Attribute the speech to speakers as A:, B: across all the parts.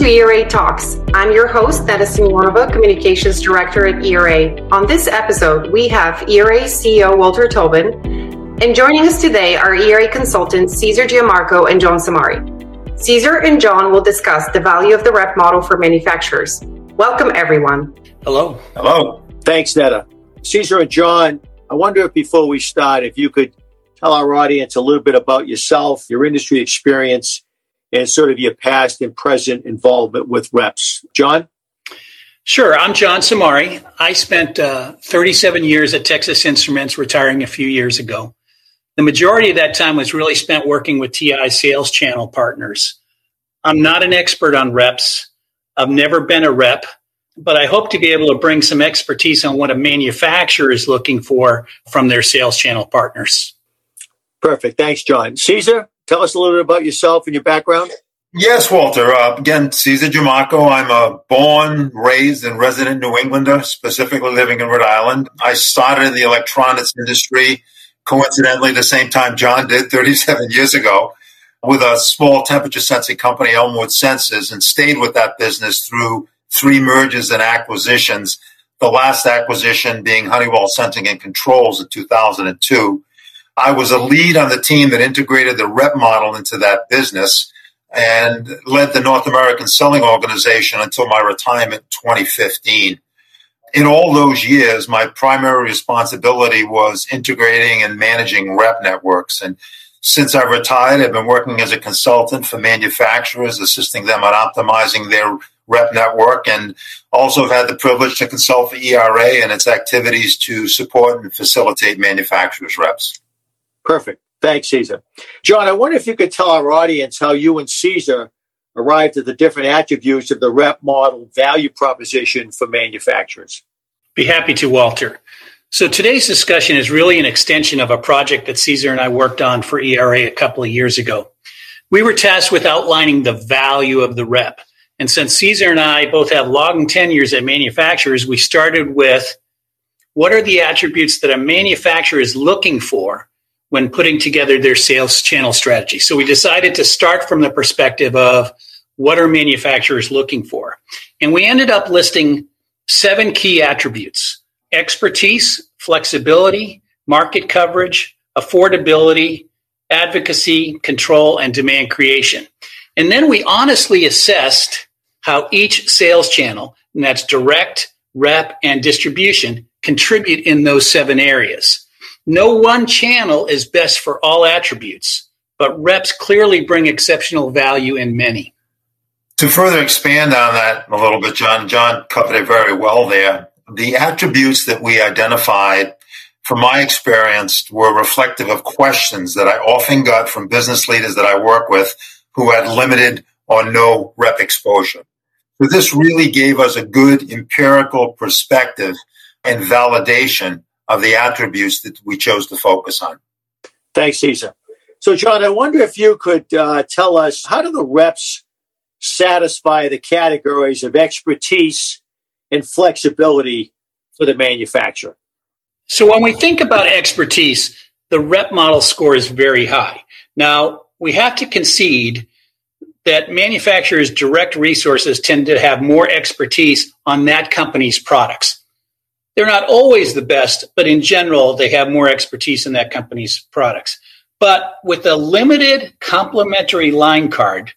A: to ERA Talks. I'm your host, Neda Simonova, Communications Director at ERA. On this episode, we have ERA CEO Walter Tobin, and joining us today are ERA consultants Cesar Giammarco and John Samari. Cesar and John will discuss the value of the rep model for manufacturers. Welcome, everyone.
B: Hello.
C: Hello.
D: Thanks, Neda. Cesar and John, I wonder if before we start, if you could tell our audience a little bit about yourself, your industry experience, and sort of your past and present involvement with reps. John?
B: Sure. I'm John Samari. I spent uh, 37 years at Texas Instruments, retiring a few years ago. The majority of that time was really spent working with TI sales channel partners. I'm not an expert on reps. I've never been a rep, but I hope to be able to bring some expertise on what a manufacturer is looking for from their sales channel partners.
D: Perfect. Thanks, John. Cesar, tell us a little bit about yourself and your background.
C: Yes, Walter. Uh, again, Cesar Giammarco. I'm a born, raised, and resident New Englander, specifically living in Rhode Island. I started in the electronics industry, coincidentally, the same time John did 37 years ago, with a small temperature sensing company, Elmwood Sensors, and stayed with that business through three mergers and acquisitions. The last acquisition being Honeywell Sensing and Controls in 2002 I was a lead on the team that integrated the rep model into that business and led the North American selling organization until my retirement in 2015. In all those years, my primary responsibility was integrating and managing rep networks. And since I retired, I've been working as a consultant for manufacturers, assisting them on optimizing their rep network, and also have had the privilege to consult for ERA and its activities to support and facilitate manufacturers' reps.
D: Perfect. Thanks, Cesar. John, I wonder if you could tell our audience how you and Cesar arrived at the different attributes of the rep model value proposition for manufacturers.
B: Be happy to, Walter. So today's discussion is really an extension of a project that Cesar and I worked on for ERA a couple of years ago. We were tasked with outlining the value of the rep. And since Cesar and I both have long tenures at manufacturers, we started with what are the attributes that a manufacturer is looking for when putting together their sales channel strategy. So we decided to start from the perspective of what are manufacturers looking for? And we ended up listing seven key attributes expertise, flexibility, market coverage, affordability, advocacy, control, and demand creation. And then we honestly assessed how each sales channel, and that's direct, rep, and distribution, contribute in those seven areas. No one channel is best for all attributes, but reps clearly bring exceptional value in many.
C: To further expand on that a little bit, John, John covered it very well there. The attributes that we identified, from my experience, were reflective of questions that I often got from business leaders that I work with who had limited or no rep exposure. So this really gave us a good empirical perspective and validation of the attributes that we chose to focus on.
D: Thanks, Cesar. So, John, I wonder if you could uh, tell us how do the reps satisfy the categories of expertise and flexibility for the manufacturer?
B: So, when we think about expertise, the rep model score is very high. Now, we have to concede that manufacturers' direct resources tend to have more expertise on that company's products. They're not always the best, but in general, they have more expertise in that company's products. But with a limited complementary line card,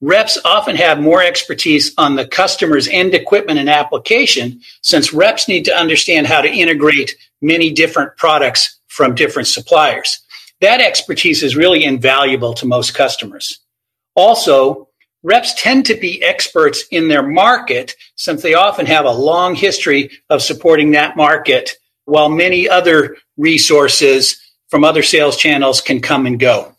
B: reps often have more expertise on the customer's end equipment and application since reps need to understand how to integrate many different products from different suppliers. That expertise is really invaluable to most customers. Also, reps tend to be experts in their market since they often have a long history of supporting that market while many other resources from other sales channels can come and go.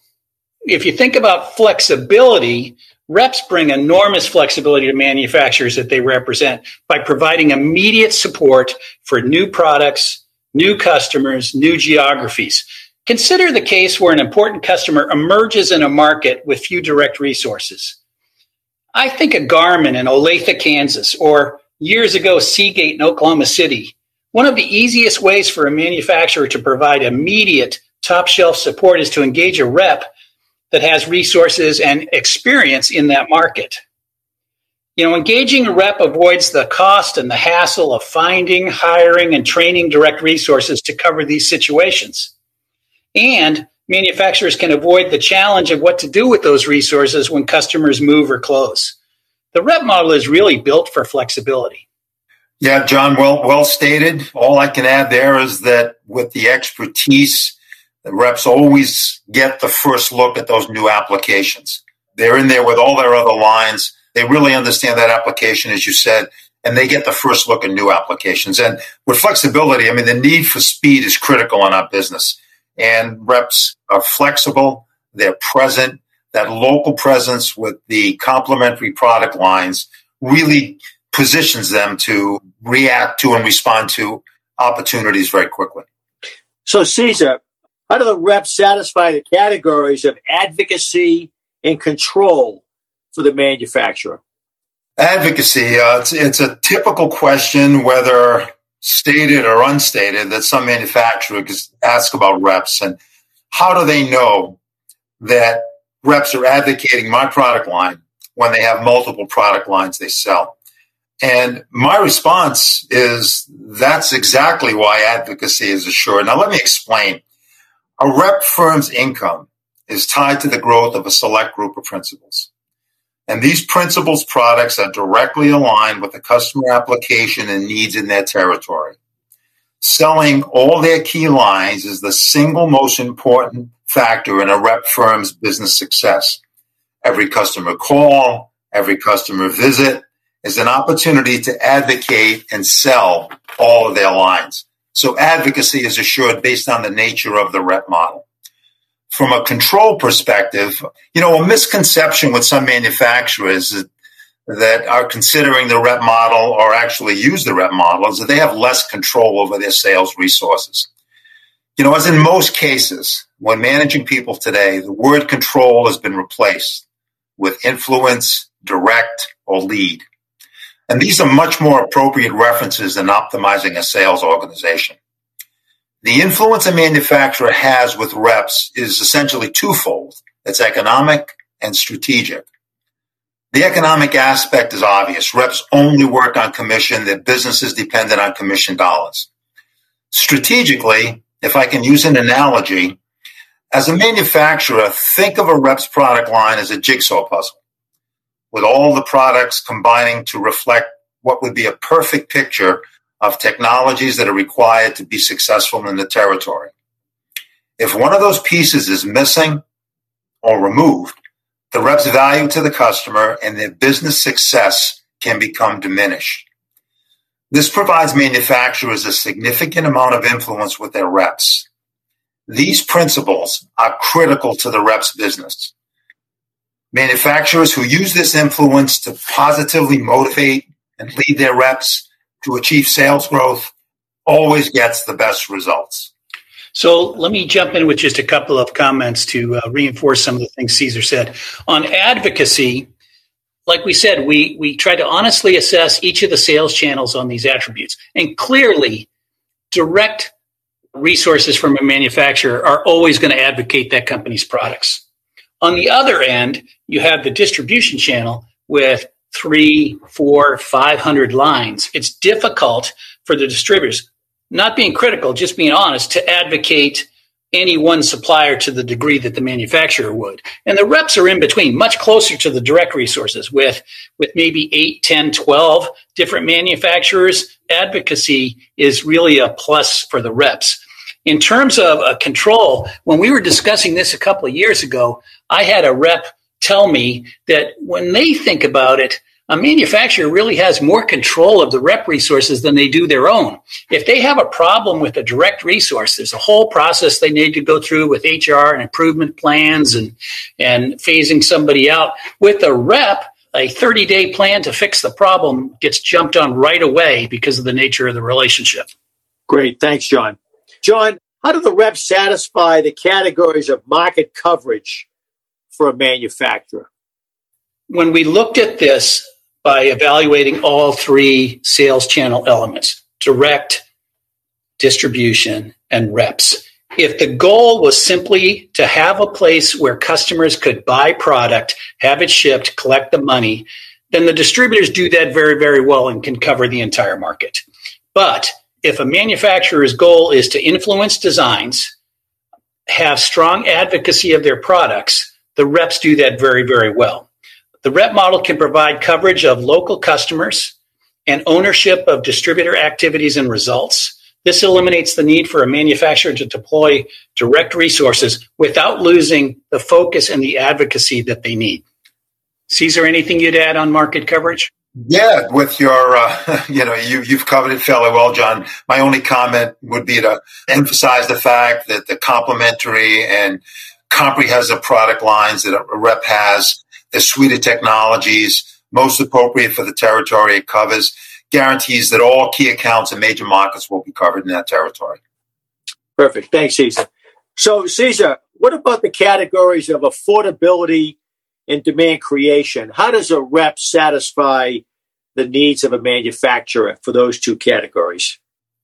B: If you think about flexibility, reps bring enormous flexibility to manufacturers that they represent by providing immediate support for new products, new customers, new geographies. Consider the case where an important customer emerges in a market with few direct resources. I think of Garmin in Olathe, Kansas, or years ago, Seagate in Oklahoma City. One of the easiest ways for a manufacturer to provide immediate top shelf support is to engage a rep that has resources and experience in that market. You know, engaging a rep avoids the cost and the hassle of finding, hiring, and training direct resources to cover these situations. And manufacturers can avoid the challenge of what to do with those resources when customers move or close. The rep model is really built for flexibility.
C: Yeah, John, well, well stated. All I can add there is that with the expertise, the reps always get the first look at those new applications. They're in there with all their other lines. They really understand that application, as you said, and they get the first look at new applications. And with flexibility, I mean, the need for speed is critical in our business. And reps are flexible, they're present, that local presence with the complementary product lines really positions them to react to and respond to opportunities very quickly.
D: So, Cesar, how do the reps satisfy the categories of advocacy and control for the manufacturer?
C: Advocacy, uh, it's, it's a typical question, whether stated or unstated, that some manufacturers ask about reps and how do they know that reps are advocating my product line when they have multiple product lines they sell? And my response is that's exactly why advocacy is assured. Now, let me explain. A rep firm's income is tied to the growth of a select group of principals. And these principals' products are directly aligned with the customer application and needs in their territory. Selling all their key lines is the single most important factor in a rep firm's business success. Every customer call, every customer visit is an opportunity to advocate and sell all of their lines. So advocacy is assured based on the nature of the rep model from a control perspective, you know, a misconception with some manufacturers that are considering the rep model or actually use the rep model is that they have less control over their sales resources. You know, as in most cases, when managing people today, the word control has been replaced with influence, direct, or lead. And these are much more appropriate references than optimizing a sales organization. The influence a manufacturer has with reps is essentially twofold. It's economic and strategic. The economic aspect is obvious. Reps only work on commission. Their business is dependent on commission dollars. Strategically, if I can use an analogy, as a manufacturer, think of a rep's product line as a jigsaw puzzle with all the products combining to reflect what would be a perfect picture of technologies that are required to be successful in the territory. If one of those pieces is missing or removed, the rep's value to the customer and their business success can become diminished. This provides manufacturers a significant amount of influence with their reps. These principals are critical to the rep's business. Manufacturers who use this influence to positively motivate and lead their reps to achieve sales growth always gets the best results.
B: So let me jump in with just a couple of comments to uh, reinforce some of the things Cesar said. On advocacy, like we said, we, we try to honestly assess each of the sales channels on these attributes. And clearly, direct resources from a manufacturer are always going to advocate that company's products. On the other end, you have the distribution channel with three, four, five hundred lines. It's difficult for the distributors, not being critical, just being honest, to advocate any one supplier to the degree that the manufacturer would. And the reps are in between, much closer to the direct resources with, with maybe 8, 10, 12 different manufacturers. Advocacy is really a plus for the reps. In terms of control, when we were discussing this a couple of years ago, I had a rep tell me that when they think about it, a manufacturer really has more control of the rep resources than they do their own. If they have a problem with a direct resource, there's a whole process they need to go through with HR and improvement plans and, and phasing somebody out. With a rep, a 30 day plan to fix the problem gets jumped on right away because of the nature of the relationship.
D: Great. Thanks, John. John, how do the reps satisfy the categories of market coverage for a manufacturer?
B: When we looked at this by evaluating all three sales channel elements direct, distribution, and reps. If the goal was simply to have a place where customers could buy product, have it shipped, collect the money, then the distributors do that very, very well and can cover the entire market. But if a manufacturer's goal is to influence designs, have strong advocacy of their products, the reps do that very, very well. The rep model can provide coverage of local customers and ownership of distributor activities and results. This eliminates the need for a manufacturer to deploy direct resources without losing the focus and the advocacy that they need. Cesar, anything you'd add on market coverage?
C: Yeah, with your, uh, you know, you, you've covered it fairly well, John. My only comment would be to emphasize the fact that the complementary and comprehensive product lines that a rep has, the suite of technologies most appropriate for the territory it covers, guarantees that all key accounts and major markets will be covered in that territory.
D: Perfect. Thanks, Cesar. So, Cesar, what about the categories of affordability and demand creation. How does a rep satisfy the needs of a manufacturer for those two categories?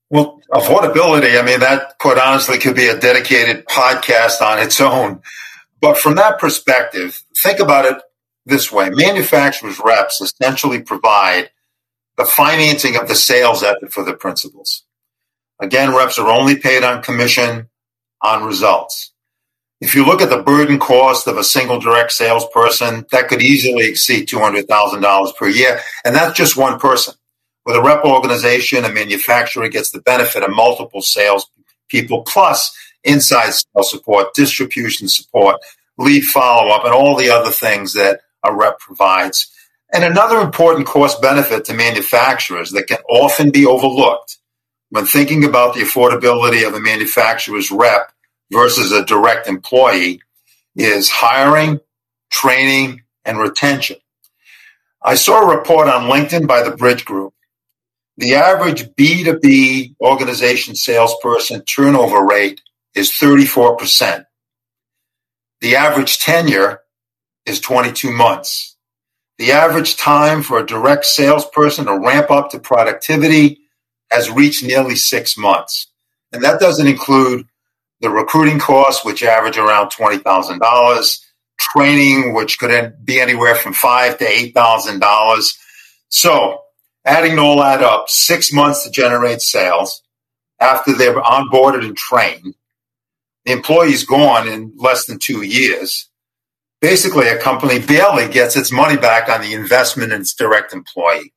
C: Well, affordability, I mean, that quite honestly could be a dedicated podcast on its own. But from that perspective, think about it this way manufacturers' reps essentially provide the financing of the sales effort for the principals. Again, reps are only paid on commission on results. If you look at the burden cost of a single direct salesperson, that could easily exceed $200,000 per year. And that's just one person. With a rep organization, a manufacturer gets the benefit of multiple sales people plus inside sales support, distribution support, lead follow up, and all the other things that a rep provides. And another important cost benefit to manufacturers that can often be overlooked when thinking about the affordability of a manufacturer's rep versus a direct employee is hiring, training, and retention. I saw a report on LinkedIn by the Bridge Group. The average B2B organization salesperson turnover rate is 34%. The average tenure is 22 months. The average time for a direct salesperson to ramp up to productivity has reached nearly six months. And that doesn't include the recruiting costs, which average around $20,000, training, which could be anywhere from five to $8,000. So adding all that up, six months to generate sales after they're onboarded and trained. The employee's gone in less than two years. Basically, a company barely gets its money back on the investment in its direct employee.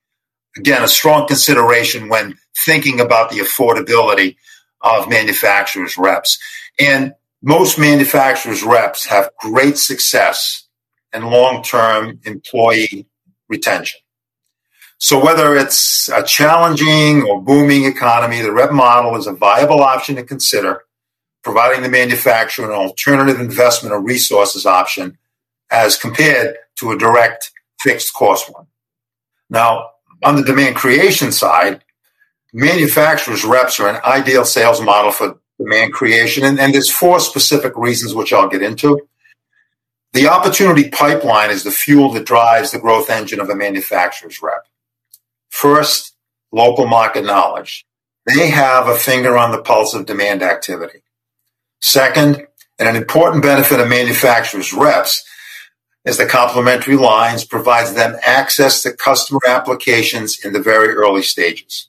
C: Again, a strong consideration when thinking about the affordability of manufacturers' reps. And most manufacturers' reps have great success and long term employee retention. So, whether it's a challenging or booming economy, the rep model is a viable option to consider, providing the manufacturer an alternative investment or resources option as compared to a direct fixed cost one. Now, on the demand creation side, manufacturers reps are an ideal sales model for demand creation. And, and there's four specific reasons which I'll get into. The opportunity pipeline is the fuel that drives the growth engine of a manufacturer's rep. First, local market knowledge. They have a finger on the pulse of demand activity. Second, and an important benefit of manufacturers' reps is the complementary lines provides them access to customer applications in the very early stages.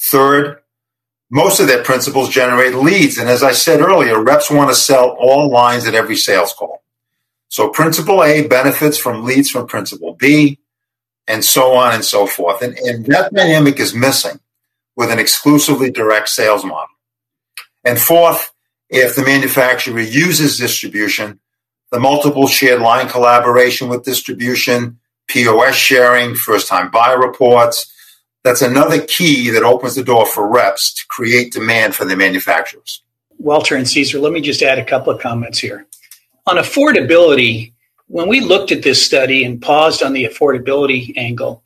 C: Third, most of their principals generate leads. And as I said earlier, reps want to sell all lines at every sales call. So principal A benefits from leads from principal B and so on and so forth. And, and that dynamic is missing with an exclusively direct sales model. And fourth, if the manufacturer uses distribution, the multiple shared line collaboration with distribution, POS sharing, first time buy reports, that's another key that opens the door for reps to create demand for the manufacturers.
B: Walter and Cesar, let me just add a couple of comments here. On affordability, when we looked at this study and paused on the affordability angle,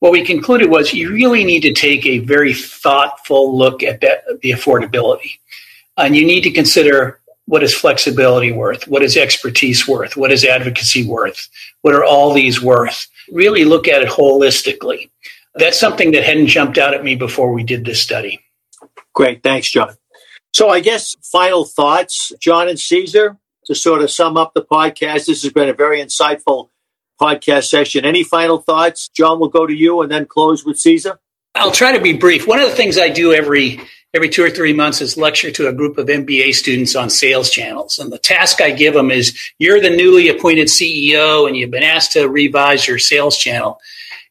B: what we concluded was you really need to take a very thoughtful look at that, the affordability. And you need to consider what is flexibility worth? What is expertise worth? What is advocacy worth? What are all these worth? Really look at it holistically that's something that hadn't jumped out at me before we did this study.
D: Great. Thanks, John. So, I guess final thoughts, John and Cesar, to sort of sum up the podcast. This has been a very insightful podcast session. Any final thoughts? John, will go to you and then close with Cesar.
B: I'll try to be brief. One of the things I do every every two or three months is lecture to a group of MBA students on sales channels. And the task I give them is you're the newly appointed CEO and you've been asked to revise your sales channel.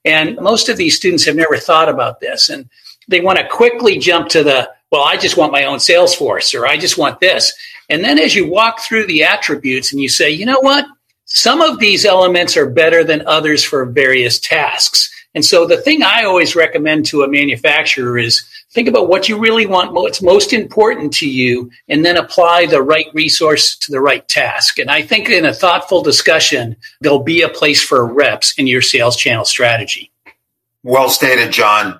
B: And most of these students have never thought about this and they want to quickly jump to the, well, I just want my own sales force or I just want this. And then as you walk through the attributes and you say, you know what? Some of these elements are better than others for various tasks. And so the thing I always recommend to a manufacturer is think about what you really want, what's most important to you, and then apply the right resource to the right task. And I think in a thoughtful discussion, there'll be a place for reps in your sales channel strategy.
C: Well stated, John.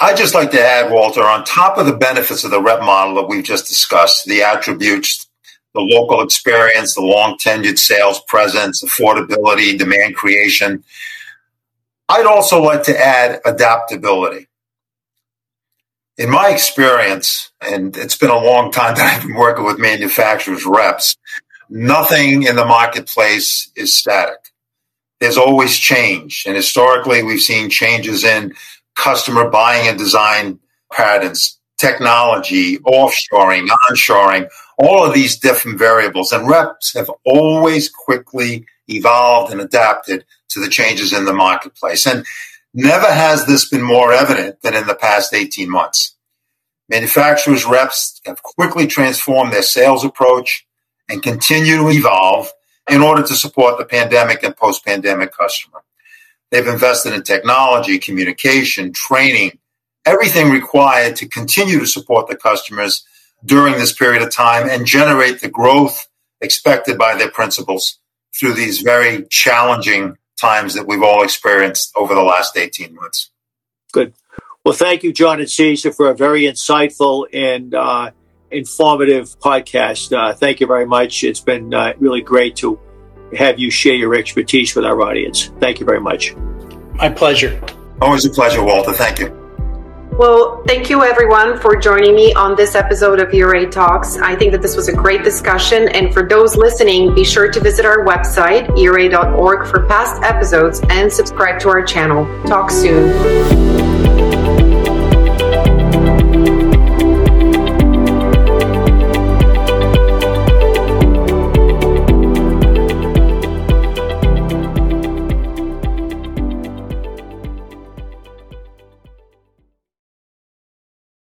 C: I'd just like to add, Walter, on top of the benefits of the rep model that we've just discussed, the attributes, the local experience, the long tenured sales presence, affordability, demand creation, I'd also like to add adaptability. In my experience, and it's been a long time that I've been working with manufacturers reps, nothing in the marketplace is static. There's always change. And historically, we've seen changes in customer buying and design patterns, technology, offshoring, onshoring, all of these different variables. And reps have always quickly evolved and adapted to the changes in the marketplace. And never has this been more evident than in the past 18 months. Manufacturers reps have quickly transformed their sales approach and continue to evolve in order to support the pandemic and post pandemic customer. They've invested in technology, communication, training, everything required to continue to support the customers during this period of time and generate the growth expected by their principals through these very challenging times that we've all experienced over the last 18 months.
D: Good. Well, thank you, John and Cesar, for a very insightful and uh, informative podcast. Uh, thank you very much. It's been uh, really great to have you share your expertise with our audience. Thank you very much.
B: My pleasure.
C: Always a pleasure, Walter. Thank you.
A: Well, thank you everyone for joining me on this episode of ERA Talks. I think that this was a great discussion. And for those listening, be sure to visit our website, era.org, for past episodes and subscribe to our channel. Talk soon.